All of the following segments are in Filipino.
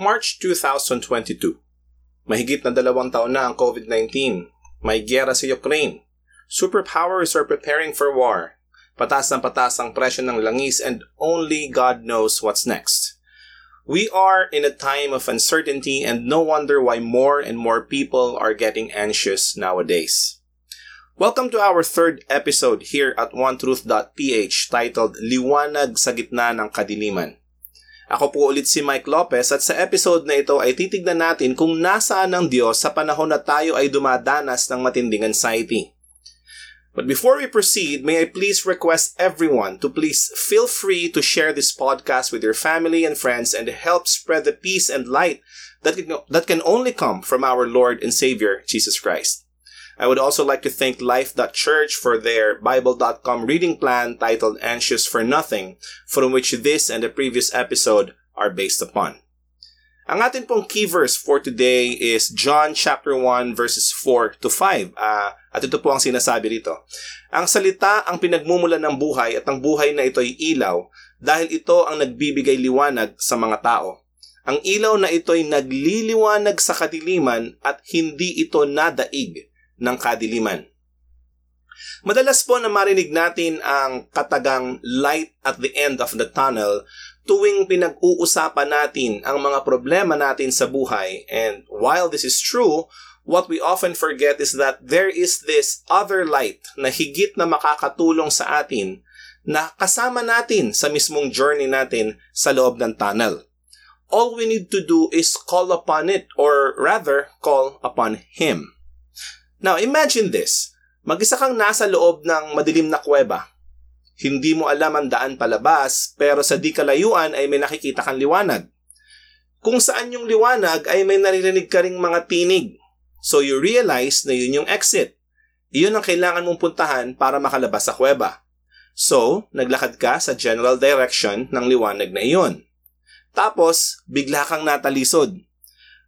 March 2022. Mahigit na dalawang taon na ang COVID-19. May gyera sa Ukraine. Superpowers are preparing for war. Patas ng patas ang presyo ng langis and only God knows what's next. We are in a time of uncertainty and no wonder why more and more people are getting anxious nowadays. Welcome to our third episode here at onetruth.ph titled Liwanag sa Gitna ng Kadiliman. Ako po ulit si Mike Lopez at sa episode na ito ay titignan natin kung nasaan ang Diyos sa panahon na tayo ay dumadanas ng matinding anxiety. But before we proceed, may I please request everyone to please feel free to share this podcast with your family and friends and help spread the peace and light that can, that can only come from our Lord and Savior, Jesus Christ. I would also like to thank Life.Church for their Bible.com reading plan titled Anxious for Nothing, from which this and the previous episode are based upon. Ang atin pong key verse for today is John chapter 1 verses 4 to 5. Uh, ah, at ito po ang sinasabi rito. Ang salita ang pinagmumulan ng buhay at ang buhay na ito ay ilaw dahil ito ang nagbibigay liwanag sa mga tao. Ang ilaw na ito ay nagliliwanag sa kadiliman at hindi ito nadaig ng kadiliman. Madalas po na marinig natin ang katagang light at the end of the tunnel tuwing pinag-uusapan natin ang mga problema natin sa buhay. And while this is true, what we often forget is that there is this other light na higit na makakatulong sa atin na kasama natin sa mismong journey natin sa loob ng tunnel. All we need to do is call upon it or rather call upon Him. Now, imagine this. Mag-isa kang nasa loob ng madilim na kuweba. Hindi mo alam ang daan palabas, pero sa di kalayuan ay may nakikita kang liwanag. Kung saan yung liwanag ay may naririnig ka ring mga tinig. So you realize na yun yung exit. Iyon ang kailangan mong puntahan para makalabas sa kuweba. So, naglakad ka sa general direction ng liwanag na iyon. Tapos, bigla kang natalisod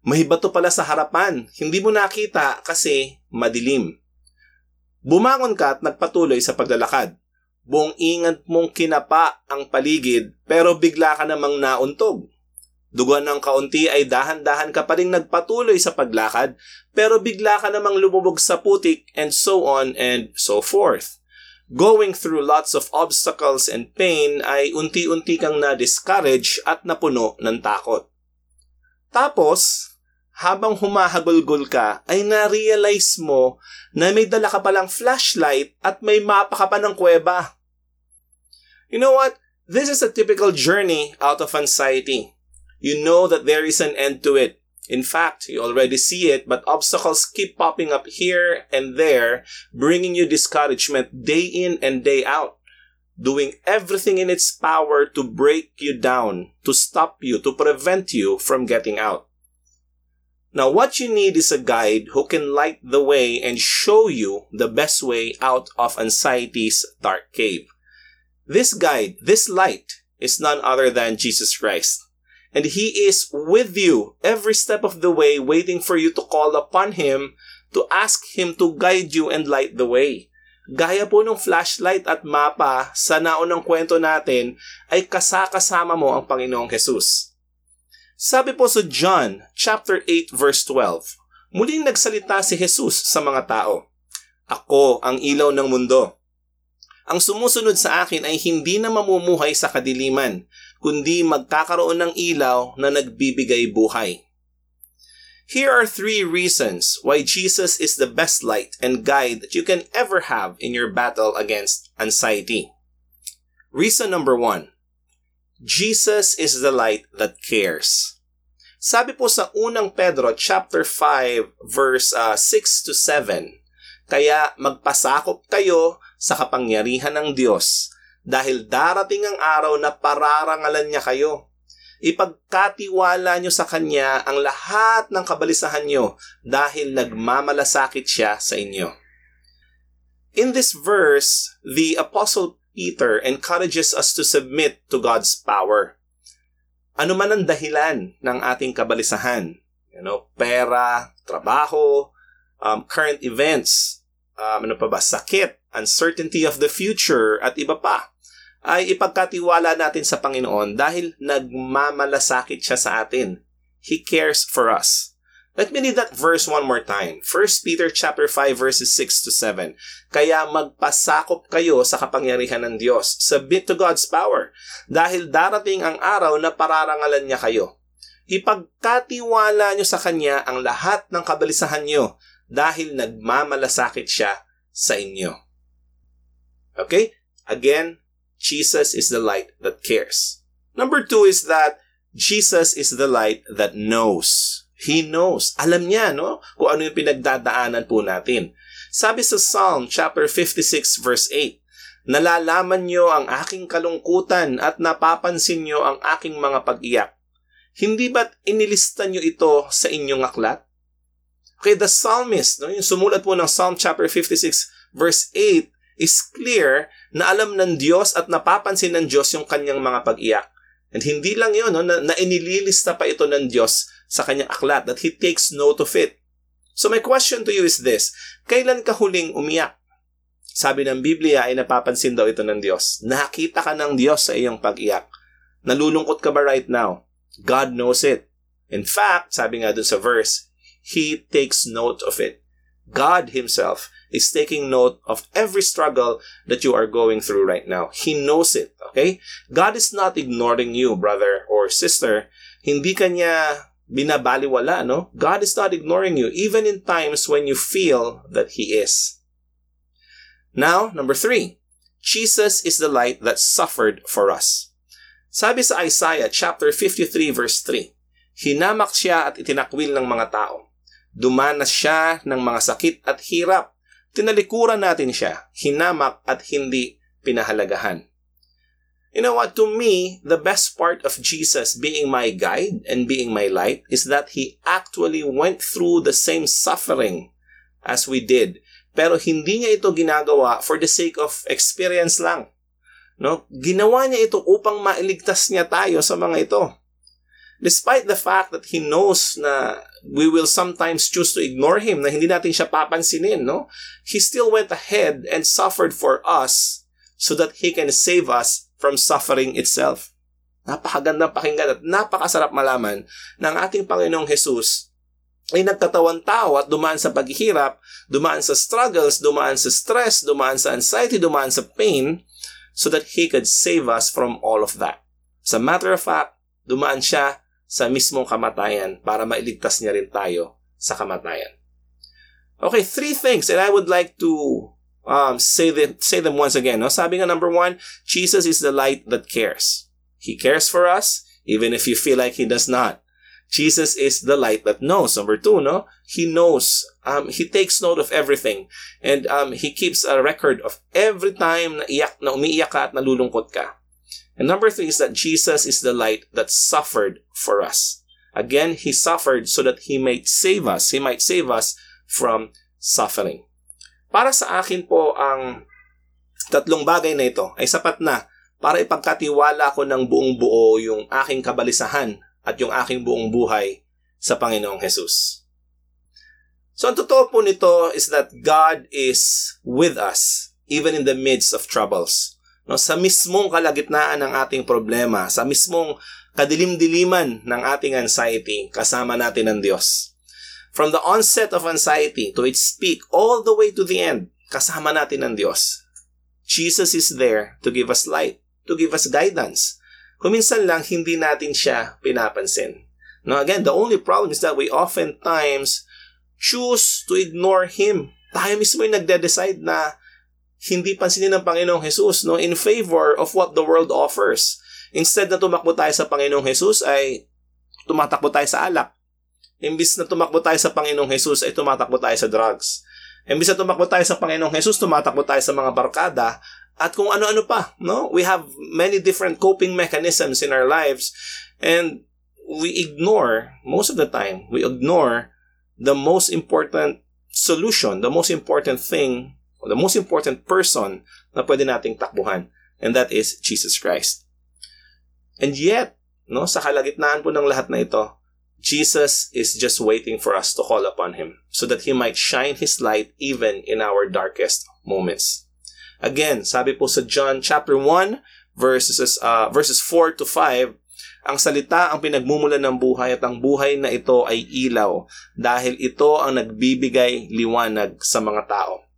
may bato pala sa harapan. Hindi mo nakita kasi madilim. Bumangon ka at nagpatuloy sa paglalakad. Buong ingat mong kinapa ang paligid pero bigla ka namang nauntog. Duguan ng kaunti ay dahan-dahan ka pa rin nagpatuloy sa paglakad pero bigla ka namang lumubog sa putik and so on and so forth. Going through lots of obstacles and pain ay unti-unti kang na-discourage at napuno ng takot. Tapos, habang humahagulgol ka, ay na-realize mo na may dala ka palang flashlight at may mapa ka pa ng kuweba. You know what? This is a typical journey out of anxiety. You know that there is an end to it. In fact, you already see it, but obstacles keep popping up here and there, bringing you discouragement day in and day out, doing everything in its power to break you down, to stop you, to prevent you from getting out. Now, what you need is a guide who can light the way and show you the best way out of anxiety's dark cave. This guide, this light, is none other than Jesus Christ. And He is with you every step of the way, waiting for you to call upon Him, to ask Him to guide you and light the way. Gaya po ng flashlight at mapa sa naunang kwento natin, ay kasakasama mo ang Panginoong Jesus. Sabi po sa John chapter 8 verse 12, muling nagsalita si Jesus sa mga tao. Ako ang ilaw ng mundo. Ang sumusunod sa akin ay hindi na mamumuhay sa kadiliman, kundi magkakaroon ng ilaw na nagbibigay buhay. Here are three reasons why Jesus is the best light and guide that you can ever have in your battle against anxiety. Reason number one Jesus is the light that cares. Sabi po sa unang Pedro chapter 5 verse uh, 6 to 7, Kaya magpasakop kayo sa kapangyarihan ng Diyos dahil darating ang araw na pararangalan niya kayo. Ipagkatiwala niyo sa Kanya ang lahat ng kabalisahan niyo dahil nagmamalasakit siya sa inyo. In this verse, the Apostle Peter encourages us to submit to God's power. Ano man ang dahilan ng ating kabalisahan, you know, pera, trabaho, um, current events, um, ano pa ba, sakit, uncertainty of the future, at iba pa, ay ipagkatiwala natin sa Panginoon dahil nagmamalasakit siya sa atin. He cares for us. Let me read that verse one more time. 1 Peter chapter 5 verses 6 to 7. Kaya magpasakop kayo sa kapangyarihan ng Diyos. Submit to God's power. Dahil darating ang araw na pararangalan niya kayo. Ipagkatiwala niyo sa Kanya ang lahat ng kabalisahan niyo dahil nagmamalasakit siya sa inyo. Okay? Again, Jesus is the light that cares. Number two is that Jesus is the light that knows. He knows. Alam niya, no? Kung ano yung pinagdadaanan po natin. Sabi sa Psalm chapter 56 verse 8, Nalalaman niyo ang aking kalungkutan at napapansin niyo ang aking mga pag-iyak. Hindi ba't inilista niyo ito sa inyong aklat? Okay, the psalmist, no, yung sumulat po ng Psalm chapter 56 verse 8 is clear na alam ng Diyos at napapansin ng Diyos yung kanyang mga pag-iyak. And hindi lang yun, no, na, na inililista pa ito ng Diyos sa kanyang aklat, that He takes note of it. So my question to you is this, kailan ka huling umiyak? Sabi ng Biblia ay napapansin daw ito ng Diyos. Nakita ka ng Diyos sa iyong pag-iyak. Nalulungkot ka ba right now? God knows it. In fact, sabi nga dun sa verse, He takes note of it. God Himself is taking note of every struggle that you are going through right now. He knows it, okay? God is not ignoring you, brother or sister. Hindi kanya binabaliwala, no? God is not ignoring you, even in times when you feel that He is. Now, number three, Jesus is the light that suffered for us. Sabi sa Isaiah chapter 53 verse 3, Hinamak siya at itinakwil ng mga tao. Dumanas siya ng mga sakit at hirap. Tinalikuran natin siya, hinamak at hindi pinahalagahan. You know what? To me, the best part of Jesus being my guide and being my light is that He actually went through the same suffering as we did. Pero hindi niya ito ginagawa for the sake of experience lang. No? Ginawa niya ito upang mailigtas niya tayo sa mga ito. Despite the fact that He knows na we will sometimes choose to ignore Him, na hindi natin siya papansinin, no? He still went ahead and suffered for us so that He can save us from suffering itself. Napakagandang pakinggan at napakasarap malaman ang ating Panginoong Jesus ay nagkatawan tao at dumaan sa paghihirap, dumaan sa struggles, dumaan sa stress, dumaan sa anxiety, dumaan sa pain, so that He could save us from all of that. As a matter of fact, dumaan siya sa mismong kamatayan para mailigtas niya rin tayo sa kamatayan. Okay, three things and I would like to um, say them say them once again. No? Sabi nga number one, Jesus is the light that cares. He cares for us, even if you feel like He does not. Jesus is the light that knows. Number two, no, He knows. Um, he takes note of everything, and um, He keeps a record of every time na iyak, na umiiyak ka at nalulungkot ka. And number three is that Jesus is the light that suffered for us. Again, He suffered so that He might save us. He might save us from suffering. Para sa akin po ang tatlong bagay na ito ay sapat na para ipagkatiwala ko ng buong buo yung aking kabalisahan at yung aking buong buhay sa Panginoong Jesus. So ang totoo po nito is that God is with us even in the midst of troubles. No, sa mismong kalagitnaan ng ating problema, sa mismong kadilim-diliman ng ating anxiety, kasama natin ang Diyos. From the onset of anxiety to its peak all the way to the end, kasama natin ang Diyos. Jesus is there to give us light, to give us guidance. Kuminsan lang hindi natin siya pinapansin. Now again, the only problem is that we oftentimes choose to ignore Him. Tayo mismo yung nagde-decide na hindi pansinin ng Panginoong Jesus no, in favor of what the world offers. Instead na tumakbo tayo sa Panginoong Jesus ay tumatakbo tayo sa alak. Imbis na tumakbo tayo sa Panginoong Jesus ay tumatakbo tayo sa drugs. Imbis na tumakbo tayo sa Panginoong Jesus, tumatakbo tayo sa mga barkada at kung ano-ano pa, no? We have many different coping mechanisms in our lives and we ignore most of the time, we ignore the most important solution, the most important thing, the most important person na pwede nating takbuhan and that is Jesus Christ. And yet, no, sa kalagitnaan po ng lahat na ito, Jesus is just waiting for us to call upon Him so that He might shine His light even in our darkest moments. Again, sabi po sa John chapter 1, verses, uh, verses 4 to 5, Ang salita ang pinagmumulan ng buhay at ang buhay na ito ay ilaw dahil ito ang nagbibigay liwanag sa mga tao.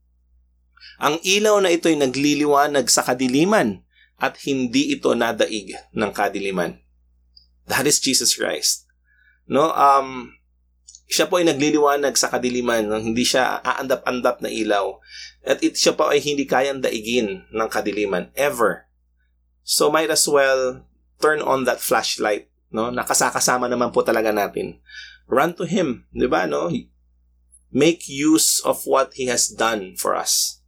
Ang ilaw na ito ay nagliliwanag sa kadiliman at hindi ito nadaig ng kadiliman. That is Jesus Christ. No, um, siya po ay nagliliwanag sa kadiliman, no? hindi siya aandap-andap na ilaw. At it, siya po ay hindi kayang daigin ng kadiliman, ever. So might as well turn on that flashlight, no? Nakasakasama naman po talaga natin. Run to Him, di ba, no? Make use of what He has done for us.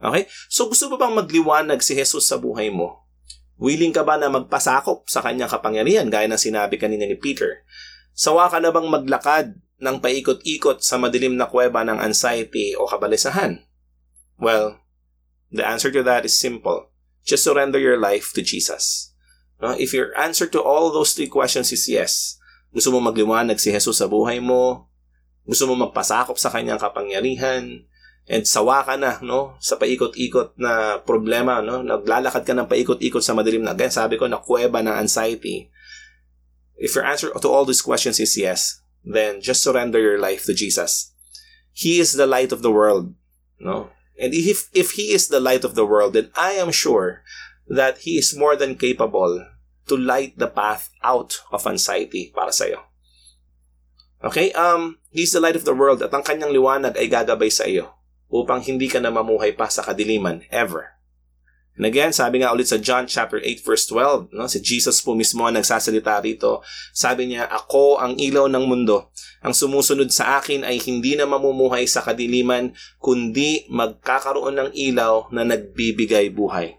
Okay? So gusto mo bang magliwanag si Jesus sa buhay mo? Willing ka ba na magpasakop sa kanyang kapangyarihan gaya ng sinabi kanina ni Peter? Sawa ka na bang maglakad ng paikot-ikot sa madilim na kuweba ng anxiety o kabalisahan? Well, the answer to that is simple. Just surrender your life to Jesus. No? If your answer to all those three questions is yes, gusto mo magliwanag si Jesus sa buhay mo, gusto mo magpasakop sa kanyang kapangyarihan, and sawa ka na no sa paikot-ikot na problema no? Naglalakad ka ng paikot-ikot sa madilim na again sabi ko na kuweba ng anxiety. If your answer to all these questions is yes then just surrender your life to Jesus. He is the light of the world no? And if if he is the light of the world then I am sure that he is more than capable to light the path out of anxiety para sa iyo Okay? Um, He's the light of the world at ang kanyang liwanag ay gagabay sa iyo upang hindi ka na mamuhay pa sa kadiliman ever. And again, sabi nga ulit sa John chapter 8 verse 12, no? si Jesus po mismo ang nagsasalita rito. Sabi niya, Ako ang ilaw ng mundo. Ang sumusunod sa akin ay hindi na mamumuhay sa kadiliman, kundi magkakaroon ng ilaw na nagbibigay buhay.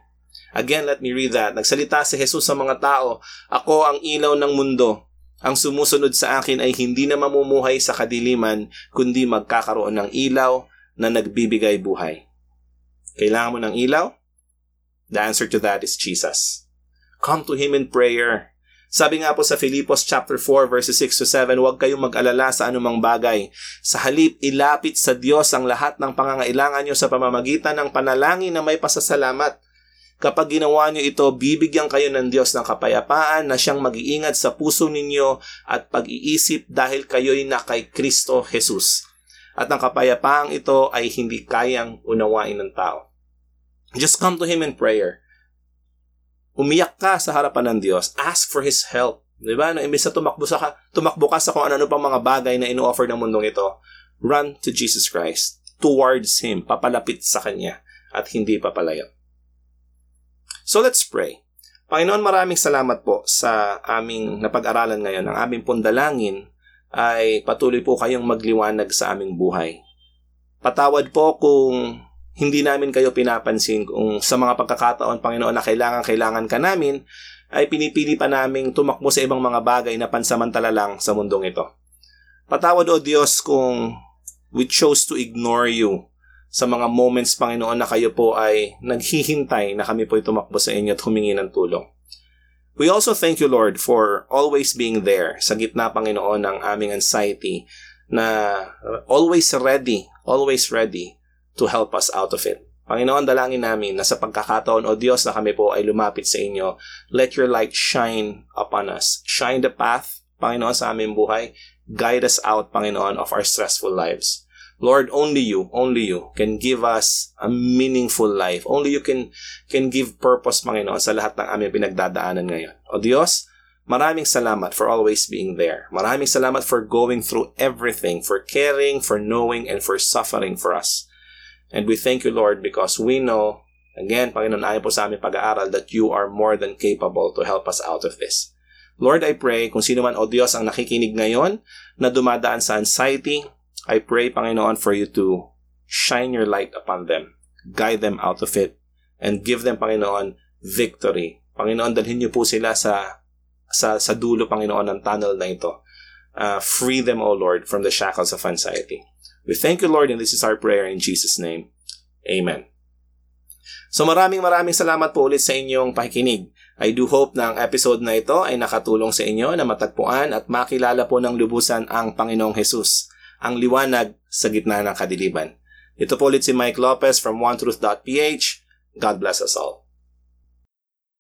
Again, let me read that. Nagsalita si Jesus sa mga tao, Ako ang ilaw ng mundo. Ang sumusunod sa akin ay hindi na mamumuhay sa kadiliman, kundi magkakaroon ng ilaw na nagbibigay buhay. Kailangan mo ng ilaw? The answer to that is Jesus. Come to Him in prayer. Sabi nga po sa Filipos chapter 4 verses 6 to 7, huwag kayong mag-alala sa anumang bagay. Sa halip, ilapit sa Diyos ang lahat ng pangangailangan nyo sa pamamagitan ng panalangin na may pasasalamat. Kapag ginawa nyo ito, bibigyan kayo ng Diyos ng kapayapaan na siyang mag-iingat sa puso ninyo at pag-iisip dahil kayo'y na kay Kristo Jesus at ang kapayapaang ito ay hindi kayang unawain ng tao. Just come to Him in prayer. Umiyak ka sa harapan ng Diyos. Ask for His help. Di ba? No, imbis na tumakbo, sa, tumakbo ka sa kung ano-ano pang mga bagay na ino-offer ng mundong ito, run to Jesus Christ. Towards Him. Papalapit sa Kanya. At hindi papalayo. So let's pray. Panginoon, maraming salamat po sa aming napag-aralan ngayon. Ang aming pundalangin ay patuloy po kayong magliwanag sa aming buhay. Patawad po kung hindi namin kayo pinapansin kung sa mga pagkakataon, Panginoon, na kailangan-kailangan ka namin, ay pinipili pa naming tumakbo sa ibang mga bagay na pansamantala lang sa mundong ito. Patawad o Diyos kung we chose to ignore you sa mga moments, Panginoon, na kayo po ay naghihintay na kami po ay tumakbo sa inyo at humingi ng tulong. We also thank you, Lord, for always being there sa gitna, Panginoon, ng aming anxiety na always ready, always ready to help us out of it. Panginoon, dalangin namin na sa pagkakataon o Diyos na kami po ay lumapit sa inyo, let your light shine upon us. Shine the path, Panginoon, sa aming buhay. Guide us out, Panginoon, of our stressful lives. Lord, only you, only you can give us a meaningful life. Only you can can give purpose, Panginoon, sa lahat ng aming pinagdadaanan ngayon. O Diyos, maraming salamat for always being there. Maraming salamat for going through everything, for caring, for knowing, and for suffering for us. And we thank you, Lord, because we know, again, Panginoon, ayon po sa aming pag-aaral, that you are more than capable to help us out of this. Lord, I pray kung sino man, O Diyos, ang nakikinig ngayon na dumadaan sa anxiety, I pray, Panginoon, for you to shine your light upon them, guide them out of it, and give them, Panginoon, victory. Panginoon, dalhin niyo po sila sa sa, sa dulo, Panginoon, ng tunnel na ito. Uh, free them, O Lord, from the shackles of anxiety. We thank you, Lord, and this is our prayer in Jesus' name. Amen. So maraming maraming salamat po ulit sa inyong pakikinig. I do hope na ang episode na ito ay nakatulong sa inyo na matagpuan at makilala po ng lubusan ang Panginoong Hesus ang liwanag sa gitna ng kadiliman. Ito po ulit si Mike Lopez from OneTruth.ph. God bless us all.